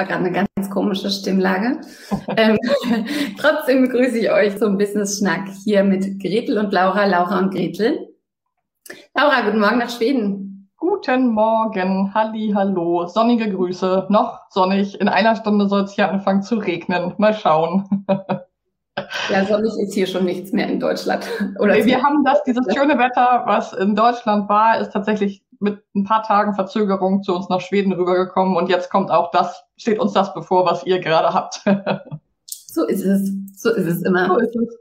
War gerade eine ganz komische Stimmlage. ähm, trotzdem begrüße ich euch zum Business-Schnack hier mit Gretel und Laura, Laura und Gretel. Laura, guten Morgen nach Schweden. Guten Morgen, Halli, hallo, sonnige Grüße, noch sonnig. In einer Stunde soll es hier anfangen zu regnen. Mal schauen. Ja, sonnig ist hier schon nichts mehr in Deutschland. Oder nee, wir haben das, dieses schöne Wetter, was in Deutschland war, ist tatsächlich mit ein paar Tagen Verzögerung zu uns nach Schweden rübergekommen und jetzt kommt auch das, steht uns das bevor, was ihr gerade habt. So ist es. So ist es immer. So ist es.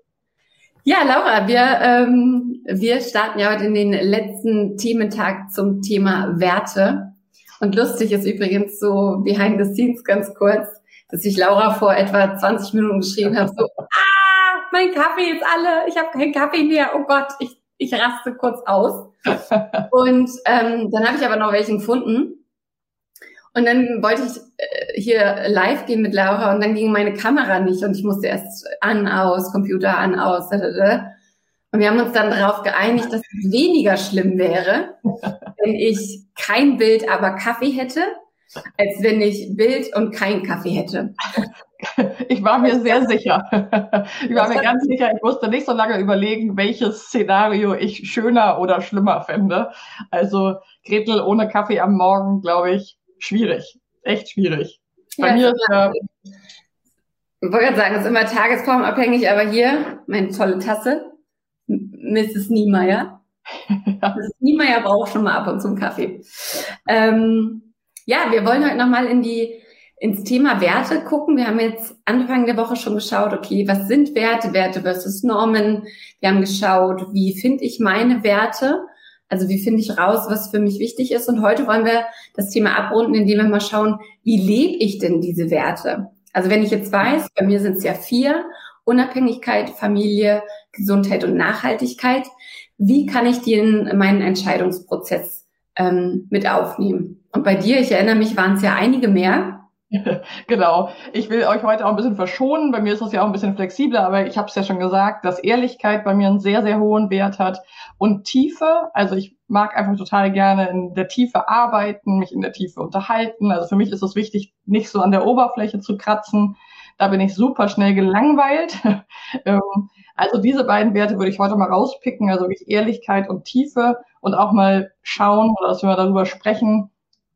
Ja, Laura, wir, ähm, wir starten ja heute in den letzten Thementag zum Thema Werte. Und lustig ist übrigens so behind the scenes ganz kurz, dass ich Laura vor etwa 20 Minuten geschrieben habe, so, ah, mein Kaffee ist alle, ich habe keinen Kaffee mehr, oh Gott, ich, ich raste kurz aus. Und ähm, dann habe ich aber noch welchen gefunden. Und dann wollte ich äh, hier live gehen mit Laura und dann ging meine Kamera nicht und ich musste erst an, aus, Computer an, aus. Und wir haben uns dann darauf geeinigt, dass es weniger schlimm wäre, wenn ich kein Bild, aber Kaffee hätte, als wenn ich Bild und kein Kaffee hätte. Ich war mir sehr sicher. Ich war mir ganz sicher, ich musste nicht so lange überlegen, welches Szenario ich schöner oder schlimmer fände. Also Gretel ohne Kaffee am Morgen, glaube ich, schwierig. Echt schwierig. Bei ja, mir ist äh, ich wollte sagen, es ist immer tagesformabhängig, aber hier, meine tolle Tasse, Mrs. Niemeyer. ja. Mrs. Niemeyer braucht schon mal ab und zu einen Kaffee. Ähm, ja, wir wollen heute nochmal in die, ins Thema Werte gucken. Wir haben jetzt Anfang der Woche schon geschaut, okay, was sind Werte, Werte versus Normen. Wir haben geschaut, wie finde ich meine Werte also wie finde ich raus, was für mich wichtig ist? Und heute wollen wir das Thema abrunden, indem wir mal schauen, wie lebe ich denn diese Werte? Also wenn ich jetzt weiß, bei mir sind es ja vier, Unabhängigkeit, Familie, Gesundheit und Nachhaltigkeit, wie kann ich die in meinen Entscheidungsprozess ähm, mit aufnehmen? Und bei dir, ich erinnere mich, waren es ja einige mehr. genau. Ich will euch heute auch ein bisschen verschonen. Bei mir ist das ja auch ein bisschen flexibler, aber ich habe es ja schon gesagt, dass Ehrlichkeit bei mir einen sehr, sehr hohen Wert hat und Tiefe. Also ich mag einfach total gerne in der Tiefe arbeiten, mich in der Tiefe unterhalten. Also für mich ist es wichtig, nicht so an der Oberfläche zu kratzen. Da bin ich super schnell gelangweilt. Ähm, also diese beiden Werte würde ich heute mal rauspicken, also wirklich Ehrlichkeit und Tiefe und auch mal schauen oder dass wir mal darüber sprechen,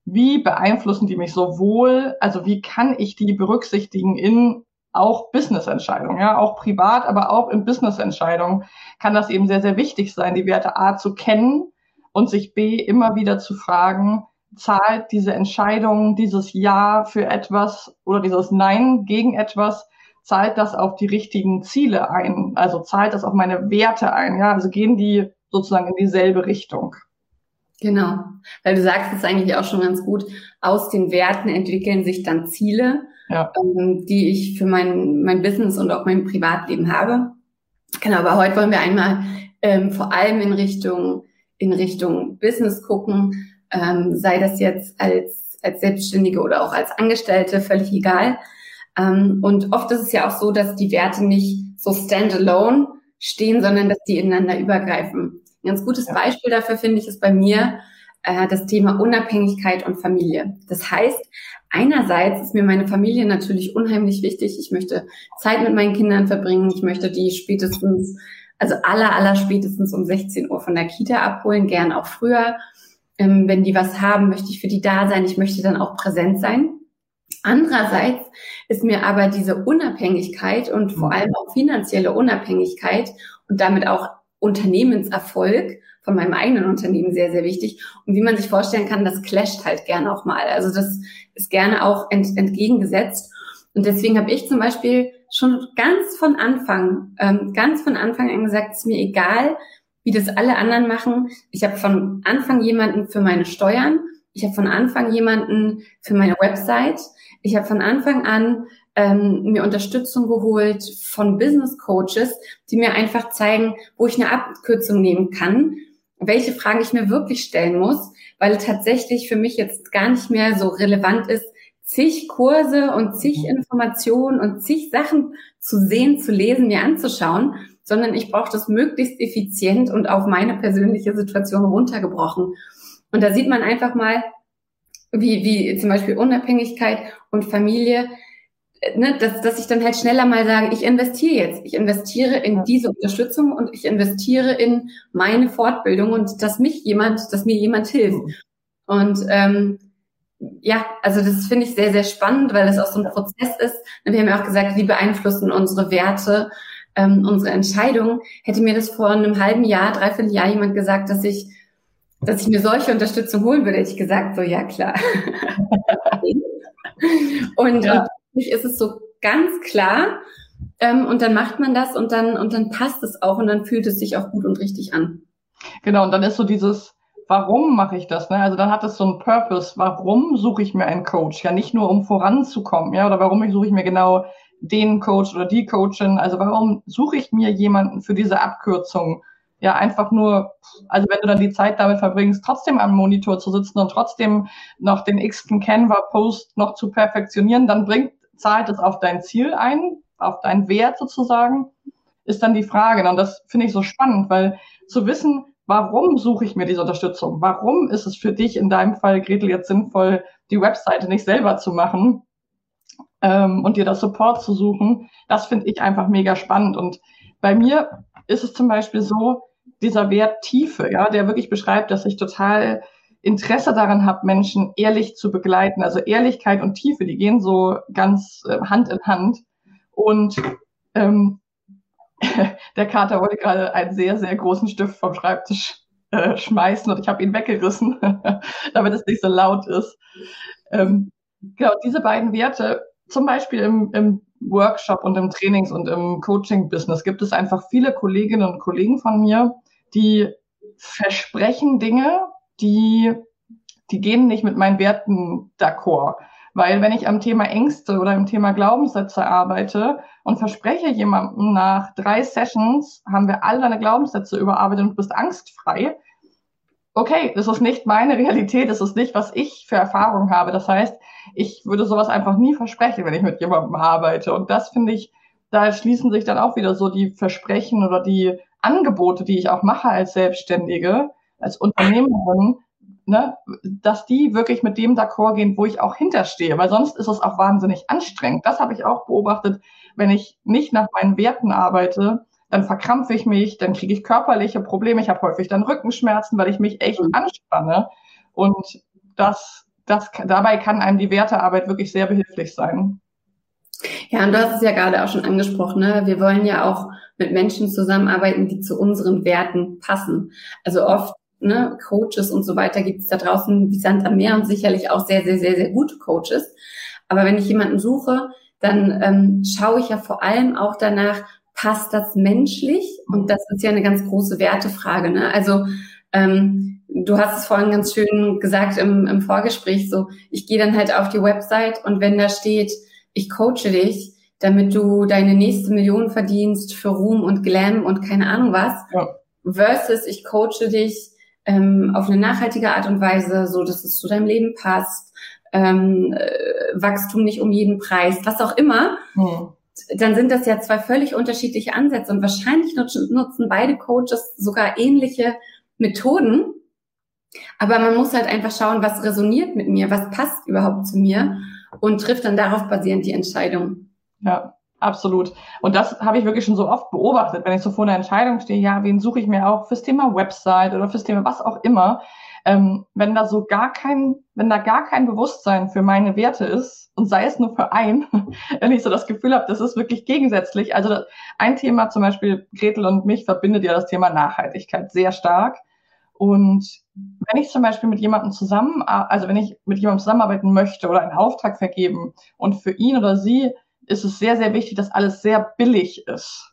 wie beeinflussen die mich sowohl, also wie kann ich die berücksichtigen in auch Business-Entscheidungen, ja, auch privat, aber auch in Business-Entscheidungen kann das eben sehr, sehr wichtig sein, die Werte A zu kennen und sich B immer wieder zu fragen, zahlt diese Entscheidung, dieses Ja für etwas oder dieses Nein gegen etwas, zahlt das auf die richtigen Ziele ein? Also zahlt das auf meine Werte ein? Ja, also gehen die sozusagen in dieselbe Richtung? Genau, weil du sagst es eigentlich auch schon ganz gut, aus den Werten entwickeln sich dann Ziele, ja. ähm, die ich für mein, mein Business und auch mein Privatleben habe. Genau, aber heute wollen wir einmal ähm, vor allem in Richtung, in Richtung Business gucken, ähm, sei das jetzt als, als Selbstständige oder auch als Angestellte, völlig egal. Ähm, und oft ist es ja auch so, dass die Werte nicht so standalone stehen, sondern dass die ineinander übergreifen. Ein ganz gutes ja. Beispiel dafür finde ich ist bei mir äh, das Thema Unabhängigkeit und Familie. Das heißt, einerseits ist mir meine Familie natürlich unheimlich wichtig. Ich möchte Zeit mit meinen Kindern verbringen. Ich möchte die spätestens, also aller, aller spätestens um 16 Uhr von der Kita abholen, gern auch früher. Ähm, wenn die was haben, möchte ich für die da sein. Ich möchte dann auch präsent sein. Andererseits ist mir aber diese Unabhängigkeit und vor mhm. allem auch finanzielle Unabhängigkeit und damit auch Unternehmenserfolg von meinem eigenen Unternehmen sehr, sehr wichtig. Und wie man sich vorstellen kann, das clasht halt gerne auch mal. Also das ist gerne auch ent, entgegengesetzt. Und deswegen habe ich zum Beispiel schon ganz von Anfang, ähm, ganz von Anfang an gesagt, es ist mir egal, wie das alle anderen machen. Ich habe von Anfang jemanden für meine Steuern. Ich habe von Anfang jemanden für meine Website. Ich habe von Anfang an ähm, mir Unterstützung geholt von Business Coaches, die mir einfach zeigen, wo ich eine Abkürzung nehmen kann, welche Fragen ich mir wirklich stellen muss, weil tatsächlich für mich jetzt gar nicht mehr so relevant ist, zig Kurse und zig mhm. Informationen und zig Sachen zu sehen, zu lesen, mir anzuschauen, sondern ich brauche das möglichst effizient und auf meine persönliche Situation runtergebrochen. Und da sieht man einfach mal, wie, wie zum Beispiel Unabhängigkeit und Familie, ne, dass, dass ich dann halt schneller mal sage, ich investiere jetzt, ich investiere in diese Unterstützung und ich investiere in meine Fortbildung und dass mich jemand, dass mir jemand hilft. Mhm. Und ähm, ja, also das finde ich sehr, sehr spannend, weil das auch so ein Prozess ist. Wir haben ja auch gesagt, wie beeinflussen unsere Werte ähm, unsere Entscheidung. Hätte mir das vor einem halben Jahr, dreiviertel Jahr jemand gesagt, dass ich, dass ich mir solche Unterstützung holen würde, hätte ich gesagt, so ja klar. und, ja. und mich ist es so ganz klar. Ähm, und dann macht man das und dann und dann passt es auch und dann fühlt es sich auch gut und richtig an. Genau, und dann ist so dieses, warum mache ich das? Ne? Also dann hat es so einen Purpose. Warum suche ich mir einen Coach? Ja, nicht nur um voranzukommen, ja, oder warum suche ich mir genau den Coach oder die Coachin? Also warum suche ich mir jemanden für diese Abkürzung? Ja, einfach nur, also wenn du dann die Zeit damit verbringst, trotzdem am Monitor zu sitzen und trotzdem noch den x-ten Canva-Post noch zu perfektionieren, dann bringt, zahlt es auf dein Ziel ein, auf deinen Wert sozusagen, ist dann die Frage. Und das finde ich so spannend, weil zu wissen, warum suche ich mir diese Unterstützung? Warum ist es für dich in deinem Fall, Gretel, jetzt sinnvoll, die Webseite nicht selber zu machen? Ähm, und dir das Support zu suchen, das finde ich einfach mega spannend. Und bei mir ist es zum Beispiel so, dieser Wert Tiefe, ja, der wirklich beschreibt, dass ich total Interesse daran habe, Menschen ehrlich zu begleiten. Also Ehrlichkeit und Tiefe, die gehen so ganz äh, Hand in Hand. Und ähm, der Kater wollte gerade einen sehr, sehr großen Stift vom Schreibtisch äh, schmeißen und ich habe ihn weggerissen, damit es nicht so laut ist. Ähm, genau, diese beiden Werte zum Beispiel im, im Workshop und im Trainings- und im Coaching-Business gibt es einfach viele Kolleginnen und Kollegen von mir, die versprechen Dinge, die, die gehen nicht mit meinen Werten d'accord. Weil wenn ich am Thema Ängste oder im Thema Glaubenssätze arbeite und verspreche jemandem nach drei Sessions, haben wir alle deine Glaubenssätze überarbeitet und du bist angstfrei, okay, das ist nicht meine Realität, das ist nicht, was ich für Erfahrung habe. Das heißt, ich würde sowas einfach nie versprechen, wenn ich mit jemandem arbeite. Und das finde ich, da schließen sich dann auch wieder so die Versprechen oder die Angebote, die ich auch mache als Selbstständige, als Unternehmerin, ne, dass die wirklich mit dem d'accord gehen, wo ich auch hinterstehe, weil sonst ist es auch wahnsinnig anstrengend. Das habe ich auch beobachtet, wenn ich nicht nach meinen Werten arbeite, dann verkrampfe ich mich, dann kriege ich körperliche Probleme, ich habe häufig dann Rückenschmerzen, weil ich mich echt mhm. anspanne. Und das, das, dabei kann einem die Wertearbeit wirklich sehr behilflich sein. Ja, und du hast es ja gerade auch schon angesprochen, ne? Wir wollen ja auch mit Menschen zusammenarbeiten, die zu unseren Werten passen. Also oft, ne, Coaches und so weiter gibt es da draußen wie Sand am Meer und sicherlich auch sehr, sehr, sehr, sehr gute Coaches. Aber wenn ich jemanden suche, dann ähm, schaue ich ja vor allem auch danach, passt das menschlich? Und das ist ja eine ganz große Wertefrage. Ne? Also ähm, du hast es vorhin ganz schön gesagt im, im Vorgespräch, so ich gehe dann halt auf die Website und wenn da steht, ich coache dich, damit du deine nächste Million verdienst für Ruhm und Glam und keine Ahnung was, ja. versus ich coache dich ähm, auf eine nachhaltige Art und Weise, so dass es zu deinem Leben passt, ähm, äh, Wachstum nicht um jeden Preis, was auch immer. Hm dann sind das ja zwei völlig unterschiedliche Ansätze und wahrscheinlich nutzen, nutzen beide Coaches sogar ähnliche Methoden. Aber man muss halt einfach schauen, was resoniert mit mir, was passt überhaupt zu mir und trifft dann darauf basierend die Entscheidung. Ja, absolut. Und das habe ich wirklich schon so oft beobachtet, wenn ich so vor einer Entscheidung stehe, ja, wen suche ich mir auch fürs Thema Website oder fürs Thema was auch immer. Ähm, wenn da so gar kein, wenn da gar kein Bewusstsein für meine Werte ist und sei es nur für ein, wenn ich so das Gefühl habe, das ist wirklich gegensätzlich. Also ein Thema zum Beispiel Gretel und mich verbindet ja das Thema Nachhaltigkeit sehr stark. Und wenn ich zum Beispiel mit jemandem zusammen, also wenn ich mit jemandem zusammenarbeiten möchte oder einen Auftrag vergeben und für ihn oder sie ist es sehr, sehr wichtig, dass alles sehr billig ist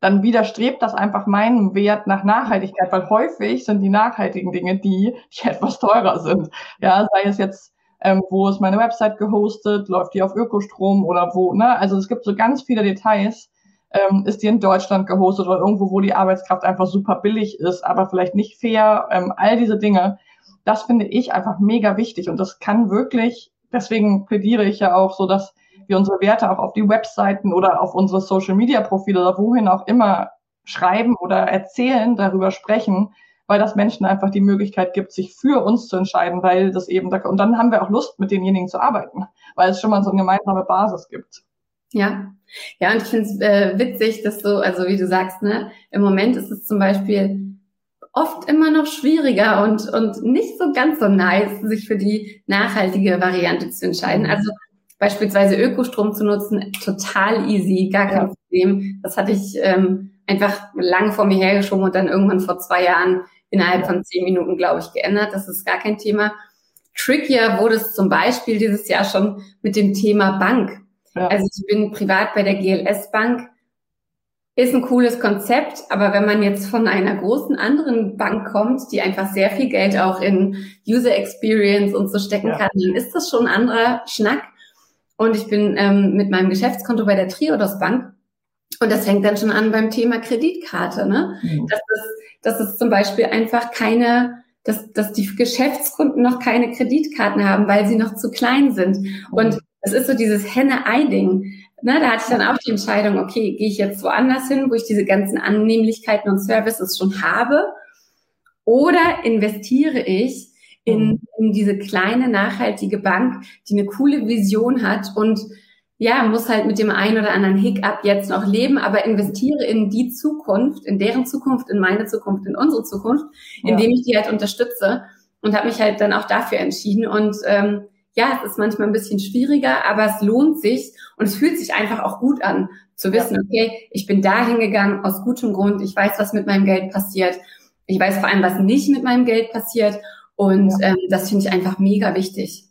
dann widerstrebt das einfach meinem Wert nach Nachhaltigkeit, weil häufig sind die nachhaltigen Dinge die, die etwas teurer sind. Ja, sei es jetzt, ähm, wo ist meine Website gehostet, läuft die auf Ökostrom oder wo, ne? Also es gibt so ganz viele Details. Ähm, ist die in Deutschland gehostet oder irgendwo, wo die Arbeitskraft einfach super billig ist, aber vielleicht nicht fair, ähm, all diese Dinge. Das finde ich einfach mega wichtig und das kann wirklich, deswegen plädiere ich ja auch so, dass wir unsere Werte auch auf die Webseiten oder auf unsere Social Media Profile oder wohin auch immer schreiben oder erzählen, darüber sprechen, weil das Menschen einfach die Möglichkeit gibt, sich für uns zu entscheiden, weil das eben, da, und dann haben wir auch Lust, mit denjenigen zu arbeiten, weil es schon mal so eine gemeinsame Basis gibt. Ja, ja, und ich finde es äh, witzig, dass du, also wie du sagst, ne, im Moment ist es zum Beispiel oft immer noch schwieriger und, und nicht so ganz so nice, sich für die nachhaltige Variante zu entscheiden. Mhm. Also beispielsweise Ökostrom zu nutzen, total easy, gar kein ja. Problem. Das hatte ich ähm, einfach lange vor mir hergeschoben und dann irgendwann vor zwei Jahren innerhalb ja. von zehn Minuten, glaube ich, geändert. Das ist gar kein Thema. Trickier wurde es zum Beispiel dieses Jahr schon mit dem Thema Bank. Ja. Also ich bin privat bei der GLS Bank. Ist ein cooles Konzept, aber wenn man jetzt von einer großen anderen Bank kommt, die einfach sehr viel Geld auch in User Experience und so stecken ja. kann, dann ist das schon ein anderer Schnack. Und ich bin ähm, mit meinem Geschäftskonto bei der Triodos Bank. Und das fängt dann schon an beim Thema Kreditkarte, ne? Mhm. Dass, es, dass es zum Beispiel einfach keine, dass, dass die Geschäftskunden noch keine Kreditkarten haben, weil sie noch zu klein sind. Mhm. Und es ist so dieses Henne-Ei-Ding. Ne, da hatte ich dann auch die Entscheidung, okay, gehe ich jetzt woanders hin, wo ich diese ganzen Annehmlichkeiten und Services schon habe? Oder investiere ich in, mhm. in diese kleine nachhaltige Bank, die eine coole Vision hat und ja, muss halt mit dem einen oder anderen Hiccup jetzt noch leben, aber investiere in die Zukunft, in deren Zukunft, in meine Zukunft, in unsere Zukunft, indem ja. ich die halt unterstütze und habe mich halt dann auch dafür entschieden. Und ähm, ja, es ist manchmal ein bisschen schwieriger, aber es lohnt sich und es fühlt sich einfach auch gut an, zu wissen, ja. okay, ich bin da hingegangen aus gutem Grund, ich weiß, was mit meinem Geld passiert, ich weiß vor allem, was nicht mit meinem Geld passiert und ja. ähm, das finde ich einfach mega wichtig.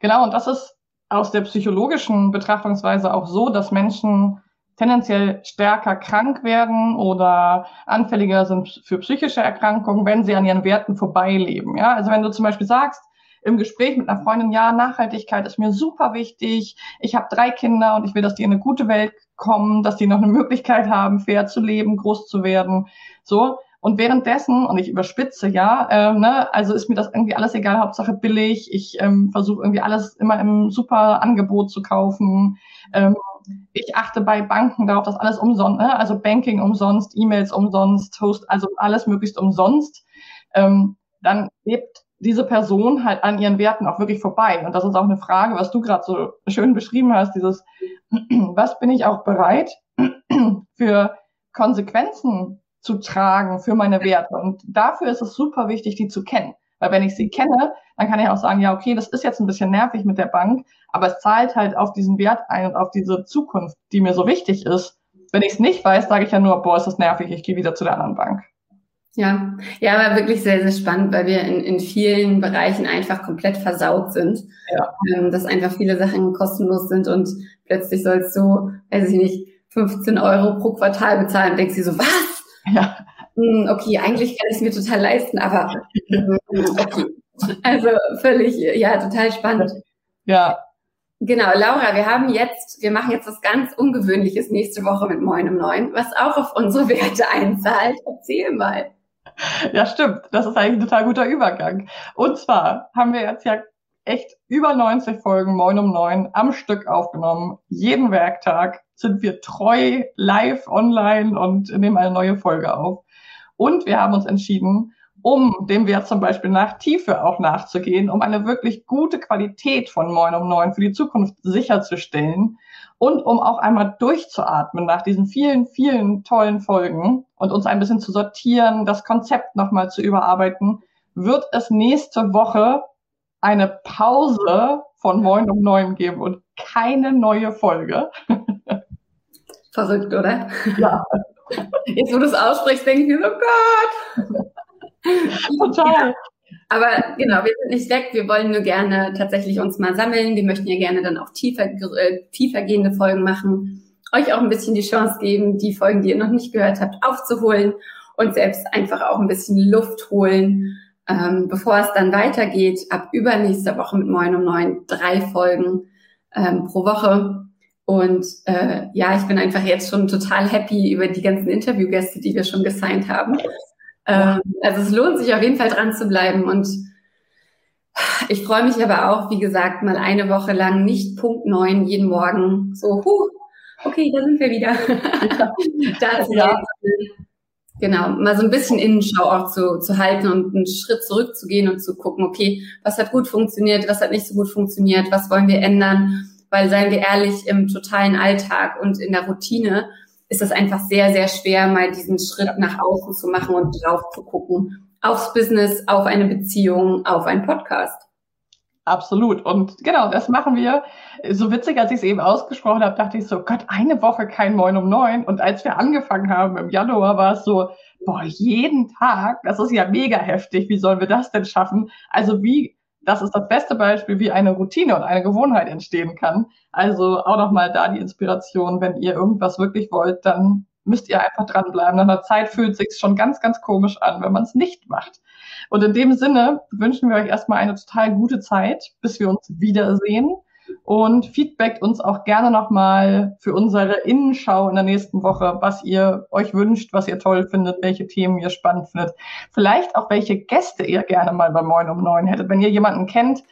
Genau, und das ist aus der psychologischen Betrachtungsweise auch so, dass Menschen tendenziell stärker krank werden oder anfälliger sind für psychische Erkrankungen, wenn sie an ihren Werten vorbeileben. Ja, also wenn du zum Beispiel sagst, im Gespräch mit einer Freundin, ja, Nachhaltigkeit ist mir super wichtig. Ich habe drei Kinder und ich will, dass die in eine gute Welt kommen, dass die noch eine Möglichkeit haben, fair zu leben, groß zu werden. So, und währenddessen, und ich überspitze ja, äh, ne, also ist mir das irgendwie alles egal, Hauptsache billig. Ich ähm, versuche irgendwie alles immer im super Angebot zu kaufen. Ähm, ich achte bei Banken darauf, dass alles umsonst, ne? also Banking umsonst, E-Mails umsonst, Host, also alles möglichst umsonst. Ähm, dann lebt diese Person halt an ihren Werten auch wirklich vorbei. Und das ist auch eine Frage, was du gerade so schön beschrieben hast, dieses, was bin ich auch bereit für Konsequenzen zu tragen für meine Werte. Und dafür ist es super wichtig, die zu kennen. Weil wenn ich sie kenne, dann kann ich auch sagen, ja, okay, das ist jetzt ein bisschen nervig mit der Bank, aber es zahlt halt auf diesen Wert ein und auf diese Zukunft, die mir so wichtig ist. Wenn ich es nicht weiß, sage ich ja nur, boah, ist das nervig, ich gehe wieder zu der anderen Bank. Ja, ja, aber wirklich sehr, sehr spannend, weil wir in, in vielen Bereichen einfach komplett versaut sind. Ja. Ähm, dass einfach viele Sachen kostenlos sind und plötzlich sollst du, weiß ich nicht, 15 Euro pro Quartal bezahlen und denkst dir so, was? Ja. Hm, okay, eigentlich kann ich es mir total leisten, aber hm, okay. Also völlig, ja, total spannend. Ja. Genau, Laura, wir haben jetzt, wir machen jetzt was ganz Ungewöhnliches nächste Woche mit Moin um Neun, was auch auf unsere Werte einzahlt. Erzähl mal. Ja, stimmt. Das ist eigentlich ein total guter Übergang. Und zwar haben wir jetzt ja echt über 90 Folgen Moin um Neun am Stück aufgenommen. Jeden Werktag sind wir treu live online und nehmen eine neue Folge auf. Und wir haben uns entschieden, um dem Wert zum Beispiel nach Tiefe auch nachzugehen, um eine wirklich gute Qualität von Moin um Neun für die Zukunft sicherzustellen und um auch einmal durchzuatmen nach diesen vielen, vielen tollen Folgen und uns ein bisschen zu sortieren, das Konzept nochmal zu überarbeiten, wird es nächste Woche eine Pause von Moin um neun geben und keine neue Folge. Verrückt, oder? Ja. Jetzt, wo du es aussprichst, denke ich mir, oh Gott. Total. Ja. Aber genau, wir sind nicht weg. Wir wollen nur gerne tatsächlich uns mal sammeln. Wir möchten ja gerne dann auch tiefer, äh, tiefer gehende Folgen machen. Euch auch ein bisschen die Chance geben, die Folgen, die ihr noch nicht gehört habt, aufzuholen und selbst einfach auch ein bisschen Luft holen, ähm, bevor es dann weitergeht. Ab übernächster Woche mit Moin um neun drei Folgen ähm, pro Woche. Und äh, ja, ich bin einfach jetzt schon total happy über die ganzen Interviewgäste, die wir schon gesigned haben. Ähm, also es lohnt sich auf jeden Fall dran zu bleiben. Und ich freue mich aber auch, wie gesagt, mal eine Woche lang nicht Punkt neun jeden Morgen so, huh, okay, da sind wir wieder. da ist ja. Genau, mal so ein bisschen Innenschau auch zu, zu halten und einen Schritt zurückzugehen und zu gucken, okay, was hat gut funktioniert, was hat nicht so gut funktioniert, was wollen wir ändern weil, seien wir ehrlich, im totalen Alltag und in der Routine ist es einfach sehr, sehr schwer, mal diesen Schritt nach außen zu machen und drauf zu gucken. Aufs Business, auf eine Beziehung, auf einen Podcast. Absolut. Und genau, das machen wir. So witzig, als ich es eben ausgesprochen habe, dachte ich so, Gott, eine Woche kein Moin um neun. Und als wir angefangen haben im Januar, war es so, boah, jeden Tag, das ist ja mega heftig. Wie sollen wir das denn schaffen? Also wie das ist das beste Beispiel, wie eine Routine und eine Gewohnheit entstehen kann. Also auch nochmal da die Inspiration, wenn ihr irgendwas wirklich wollt, dann müsst ihr einfach dranbleiben. Nach einer Zeit fühlt sich schon ganz, ganz komisch an, wenn man es nicht macht. Und in dem Sinne wünschen wir euch erstmal eine total gute Zeit, bis wir uns wiedersehen und feedbackt uns auch gerne nochmal für unsere Innenschau in der nächsten Woche, was ihr euch wünscht, was ihr toll findet, welche Themen ihr spannend findet. Vielleicht auch welche Gäste ihr gerne mal bei Moin um Neun hättet. Wenn ihr jemanden kennt,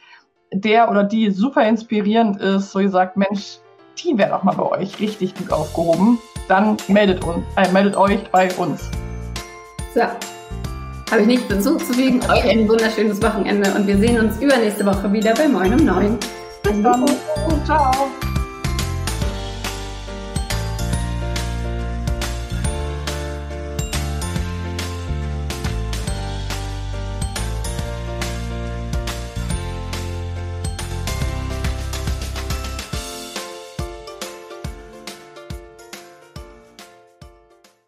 der oder die super inspirierend ist, so ihr sagt, Mensch, die wäre doch mal bei euch richtig gut aufgehoben, dann meldet uns, äh, meldet euch bei uns. So. Habe ich nichts hinzuzufügen. Euch ein wunderschönes Wochenende und wir sehen uns übernächste Woche wieder bei Moin um 9. Bis dann. Ciao.